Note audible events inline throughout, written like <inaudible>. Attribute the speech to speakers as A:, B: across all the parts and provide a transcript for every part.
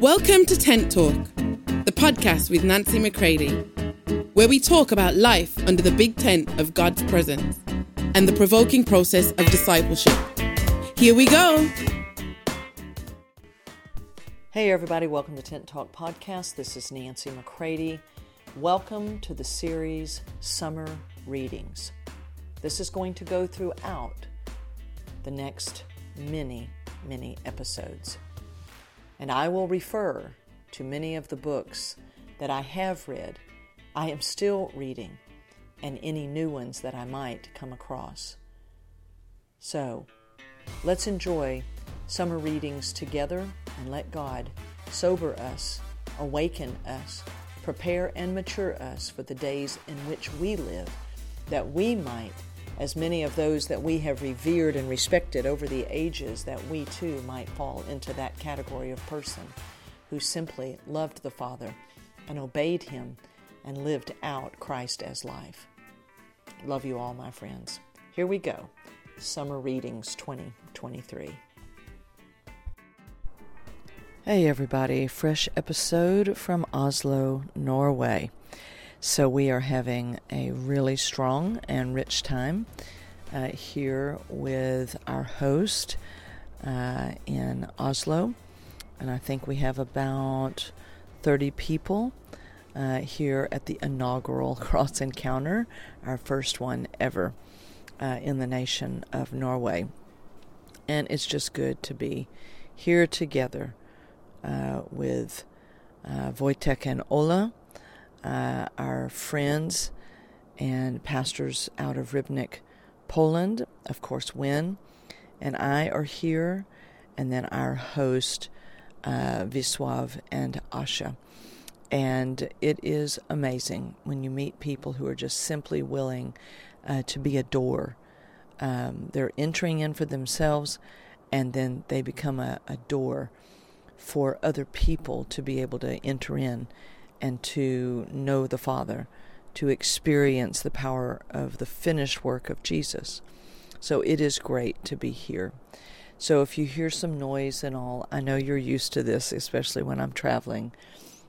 A: Welcome to Tent Talk, the podcast with Nancy McCready, where we talk about life under the big tent of God's presence and the provoking process of discipleship. Here we go.
B: Hey, everybody, welcome to Tent Talk Podcast. This is Nancy McCready. Welcome to the series Summer Readings. This is going to go throughout the next many, many episodes. And I will refer to many of the books that I have read, I am still reading, and any new ones that I might come across. So, let's enjoy summer readings together and let God sober us, awaken us, prepare and mature us for the days in which we live, that we might as many of those that we have revered and respected over the ages, that we too might fall into that category of person who simply loved the Father and obeyed Him and lived out Christ as life. Love you all, my friends. Here we go Summer Readings 2023. Hey, everybody, fresh episode from Oslo, Norway. So, we are having a really strong and rich time uh, here with our host uh, in Oslo. And I think we have about 30 people uh, here at the inaugural <laughs> Cross Encounter, our first one ever uh, in the nation of Norway. And it's just good to be here together uh, with uh, Wojtek and Ola uh, our friends and pastors out of Rybnik, Poland, of course, Win, and I are here, and then our host, uh, Viswav and Asha. And it is amazing when you meet people who are just simply willing uh, to be a door. Um, they're entering in for themselves, and then they become a, a door for other people to be able to enter in and to know the Father, to experience the power of the finished work of Jesus. So it is great to be here. So if you hear some noise and all, I know you're used to this, especially when I'm traveling,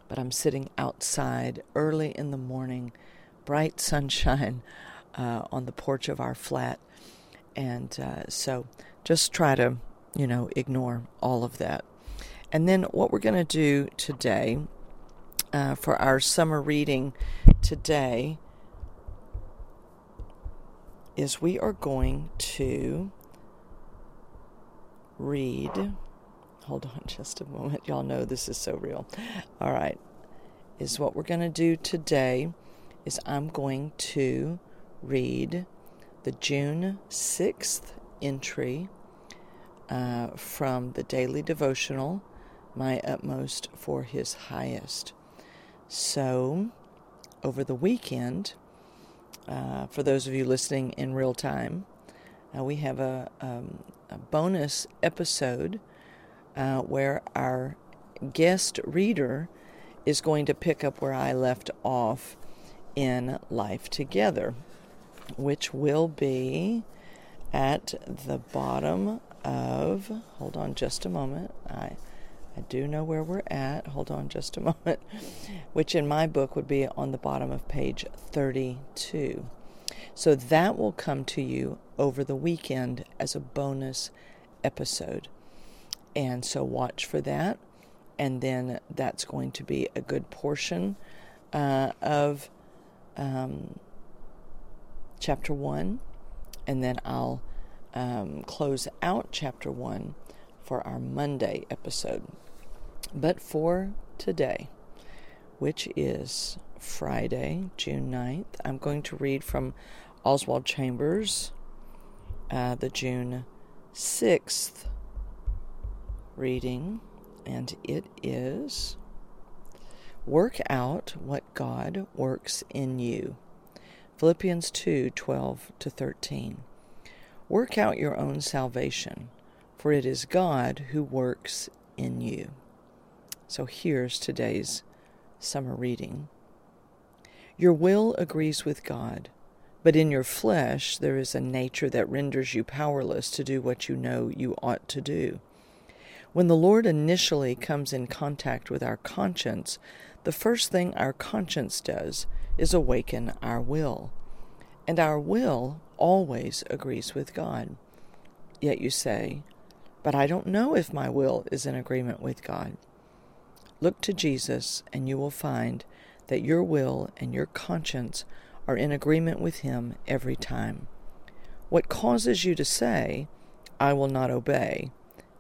B: but I'm sitting outside early in the morning, bright <laughs> sunshine uh, on the porch of our flat. And uh, so just try to, you know, ignore all of that. And then what we're going to do today uh, for our summer reading today is we are going to read. Hold on just a moment. Y'all know this is so real. All right. Is what we're going to do today is I'm going to read the June 6th entry uh, from the daily devotional, My Utmost for His Highest. So, over the weekend, uh, for those of you listening in real time, uh, we have a, um, a bonus episode uh, where our guest reader is going to pick up where I left off in Life Together, which will be at the bottom of. Hold on just a moment. I I do know where we're at. Hold on just a <laughs> moment. Which in my book would be on the bottom of page 32. So that will come to you over the weekend as a bonus episode. And so watch for that. And then that's going to be a good portion uh, of um, chapter 1. And then I'll um, close out chapter 1 for our Monday episode. But for today, which is Friday, June 9th, I'm going to read from Oswald Chambers, uh, the June 6th reading, and it is Work out what God works in you. Philippians 2 12 to 13. Work out your own salvation, for it is God who works in you. So here's today's summer reading. Your will agrees with God, but in your flesh there is a nature that renders you powerless to do what you know you ought to do. When the Lord initially comes in contact with our conscience, the first thing our conscience does is awaken our will. And our will always agrees with God. Yet you say, But I don't know if my will is in agreement with God. Look to Jesus, and you will find that your will and your conscience are in agreement with Him every time. What causes you to say, I will not obey,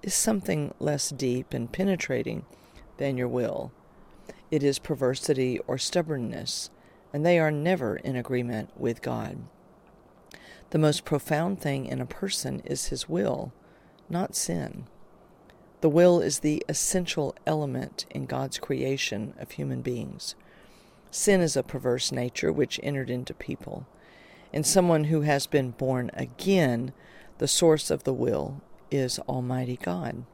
B: is something less deep and penetrating than your will. It is perversity or stubbornness, and they are never in agreement with God. The most profound thing in a person is his will, not sin. The will is the essential element in God's creation of human beings. Sin is a perverse nature which entered into people. In someone who has been born again, the source of the will is Almighty God.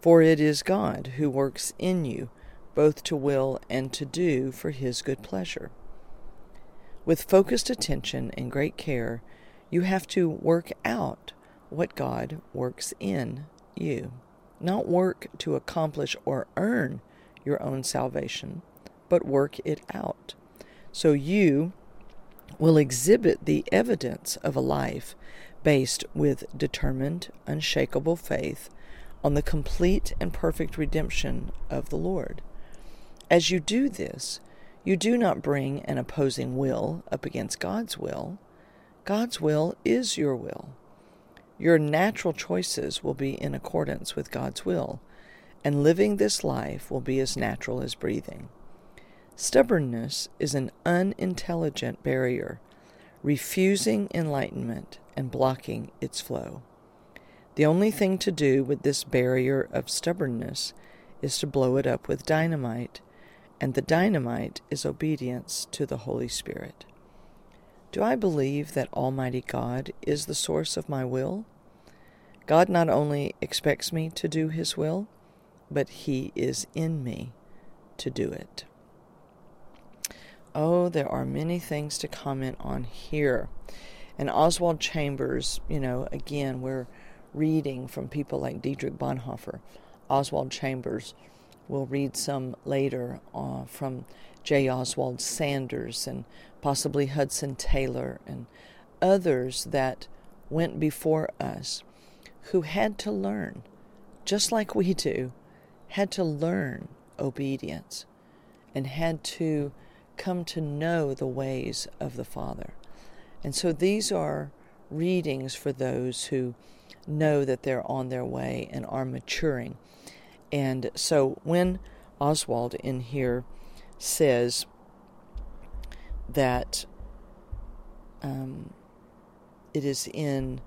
B: For it is God who works in you both to will and to do for His good pleasure. With focused attention and great care, you have to work out what God works in you, not work to accomplish or earn your own salvation, but work it out. So you will exhibit the evidence of a life based with determined, unshakable faith on the complete and perfect redemption of the Lord. As you do this, you do not bring an opposing will up against God's will. God's will is your will. Your natural choices will be in accordance with God's will, and living this life will be as natural as breathing. Stubbornness is an unintelligent barrier, refusing enlightenment and blocking its flow. The only thing to do with this barrier of stubbornness is to blow it up with dynamite, and the dynamite is obedience to the Holy Spirit. Do I believe that Almighty God is the source of my will? God not only expects me to do His will, but He is in me to do it. Oh, there are many things to comment on here. And Oswald Chambers, you know, again, we're reading from people like Dietrich Bonhoeffer. Oswald Chambers, we'll read some later uh, from J. Oswald Sanders and possibly Hudson Taylor and others that went before us who had to learn, just like we do, had to learn obedience and had to come to know the ways of the Father. And so these are readings for those who know that they're on their way and are maturing. And so when Oswald in here says that um, it is in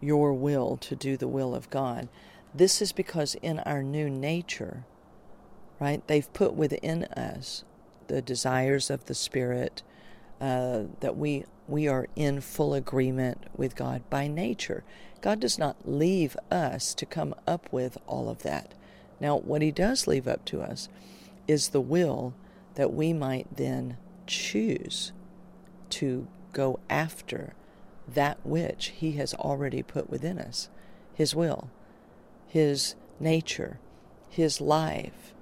B: your will to do the will of God, this is because in our new nature, right, they've put within us the desires of the Spirit, uh, that we we are in full agreement with God by nature. God does not leave us to come up with all of that. Now, what He does leave up to us is the will that we might then choose to go after that which He has already put within us His will, His nature, His life,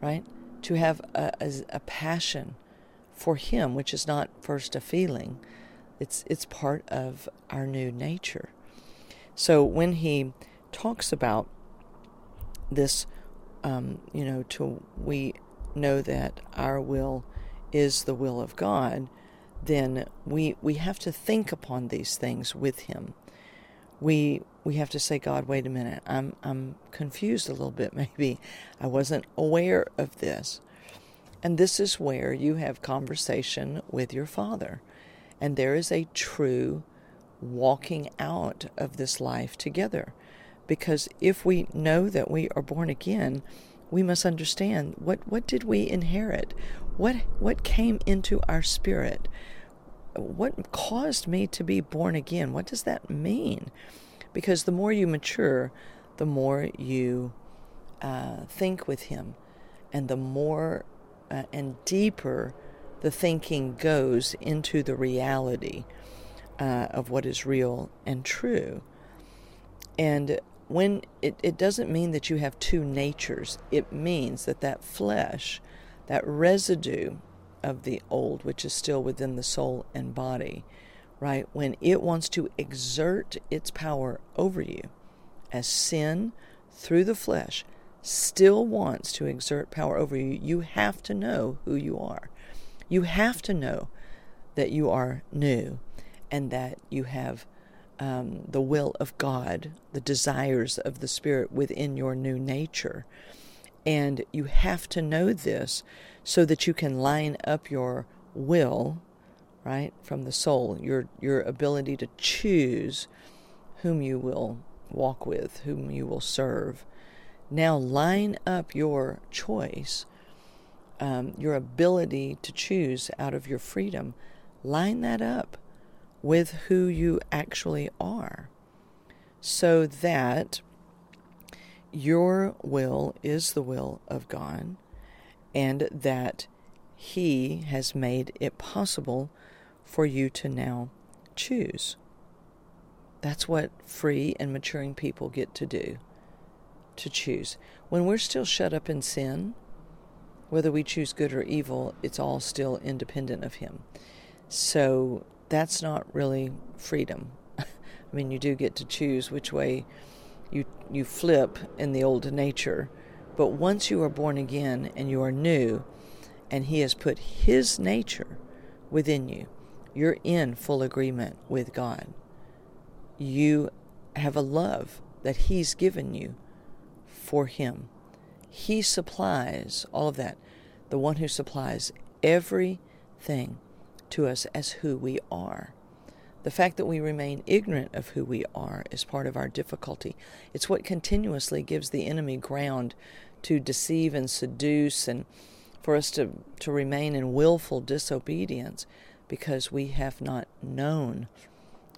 B: right? to have a, a, a passion for Him, which is not first a feeling, it's, it's part of our new nature. So when he talks about this, um, you know, to we know that our will is the will of God, then we we have to think upon these things with Him. We we have to say, God, wait a minute, I'm, I'm confused a little bit, <laughs> maybe. I wasn't aware of this. And this is where you have conversation with your Father. And there is a true walking out of this life together. Because if we know that we are born again, we must understand what, what did we inherit? What, what came into our spirit? What caused me to be born again? What does that mean? Because the more you mature, the more you uh, think with Him, and the more uh, and deeper the thinking goes into the reality uh, of what is real and true. And when it, it doesn't mean that you have two natures, it means that that flesh, that residue of the old, which is still within the soul and body, right? When it wants to exert its power over you, as sin through the flesh still wants to exert power over you, you have to know who you are. You have to know that you are new and that you have um, the will of God, the desires of the Spirit within your new nature. And you have to know this so that you can line up your will, right, from the soul, your, your ability to choose whom you will walk with, whom you will serve. Now line up your choice, um, your ability to choose out of your freedom. Line that up with who you actually are so that your will is the will of God and that He has made it possible for you to now choose. That's what free and maturing people get to do to choose. When we're still shut up in sin, whether we choose good or evil, it's all still independent of Him. So that's not really freedom. <laughs> I mean, you do get to choose which way you you flip in the old nature, but once you are born again and you are new, and He has put His nature within you, you're in full agreement with God. You have a love that He's given you for Him. He supplies all of that, the one who supplies everything to us as who we are. The fact that we remain ignorant of who we are is part of our difficulty. It's what continuously gives the enemy ground to deceive and seduce and for us to, to remain in willful disobedience because we have not known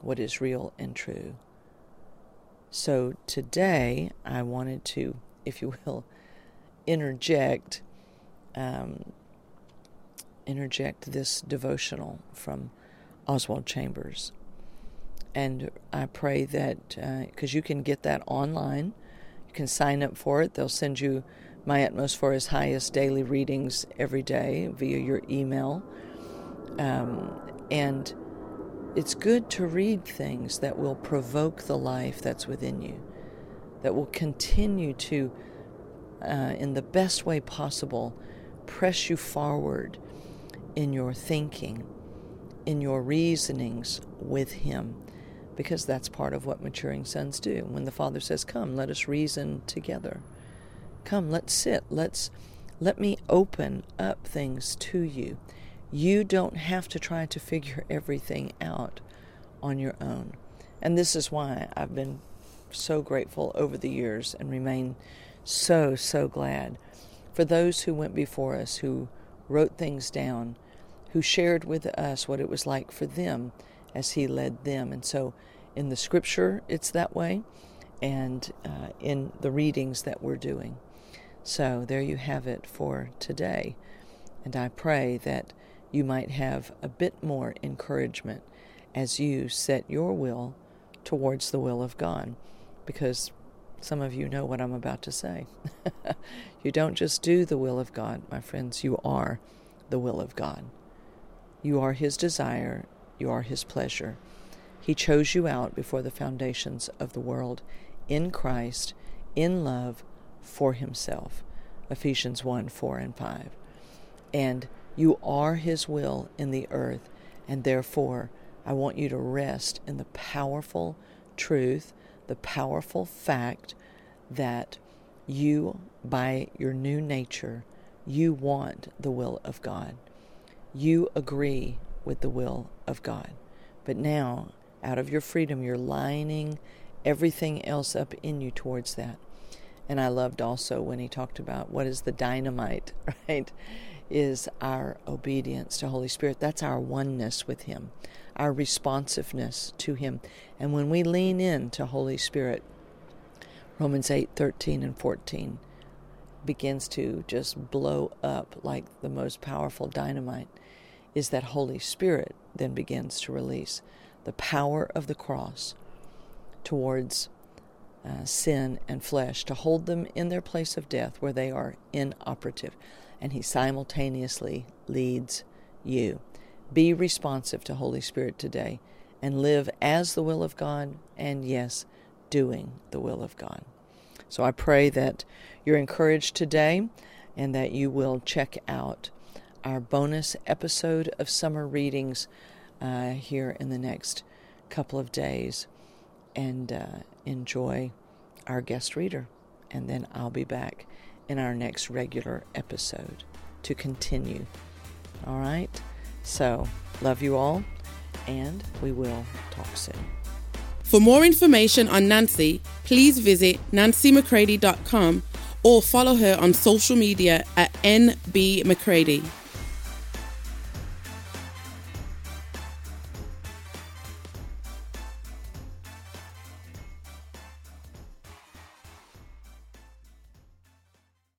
B: what is real and true. So today I wanted to, if you will, interject um, interject this devotional from Oswald Chambers. And I pray that, because uh, you can get that online, you can sign up for it. They'll send you My Utmost for His Highest daily readings every day via your email. Um, and it's good to read things that will provoke the life that's within you, that will continue to, uh, in the best way possible, press you forward in your thinking, in your reasonings with Him, because that's part of what maturing sons do. When the Father says, Come, let us reason together. Come, let's sit. Let's let me open up things to you. You don't have to try to figure <laughs> everything out on your own. And this is why I've been so grateful over the years and remain so, so glad for those who went before us, who wrote things down, who shared with us what it was like for them as He led them. And so in the scripture, it's that way, and uh, in the readings that we're doing. So there you have it for today. And I pray that you might have a bit more encouragement as you set your will towards the will of God. Because some of you know what I'm about to say. <laughs> you don't just do the will of God, my friends, you are the will of God. You are His desire, you are His pleasure. He chose you out before the foundations of the world in Christ, in love, for Himself. Ephesians 1 4 and 5. And you are His will in the earth, and therefore I want you to rest in the powerful truth, the powerful fact that you, by your new nature, you want the will of God you agree with the will of God. But now, out of your freedom, you're lining everything else up in you towards that. And I loved also when he talked about what is the dynamite, <laughs> right? Is our obedience to Holy Spirit. That's our oneness with Him, our responsiveness to Him. And when we lean in to Holy Spirit, Romans 8 13 and 14 begins to just blow up like the most powerful dynamite is that Holy Spirit then begins to release the power of the cross towards uh, sin and flesh, to hold them in their place of death where they are inoperative. And He simultaneously leads you. Be responsive to Holy Spirit today and live as the will of God, and yes, doing the will of God. So I pray that you're encouraged today and that you will check out our bonus episode of summer readings uh, here in the next couple of days and uh, enjoy our guest reader. And then I'll be back in our next regular episode to continue. All right? So, love you all, and we will talk soon.
A: For more information on Nancy, please visit nancymccready.com or follow her on social media at nbmccready.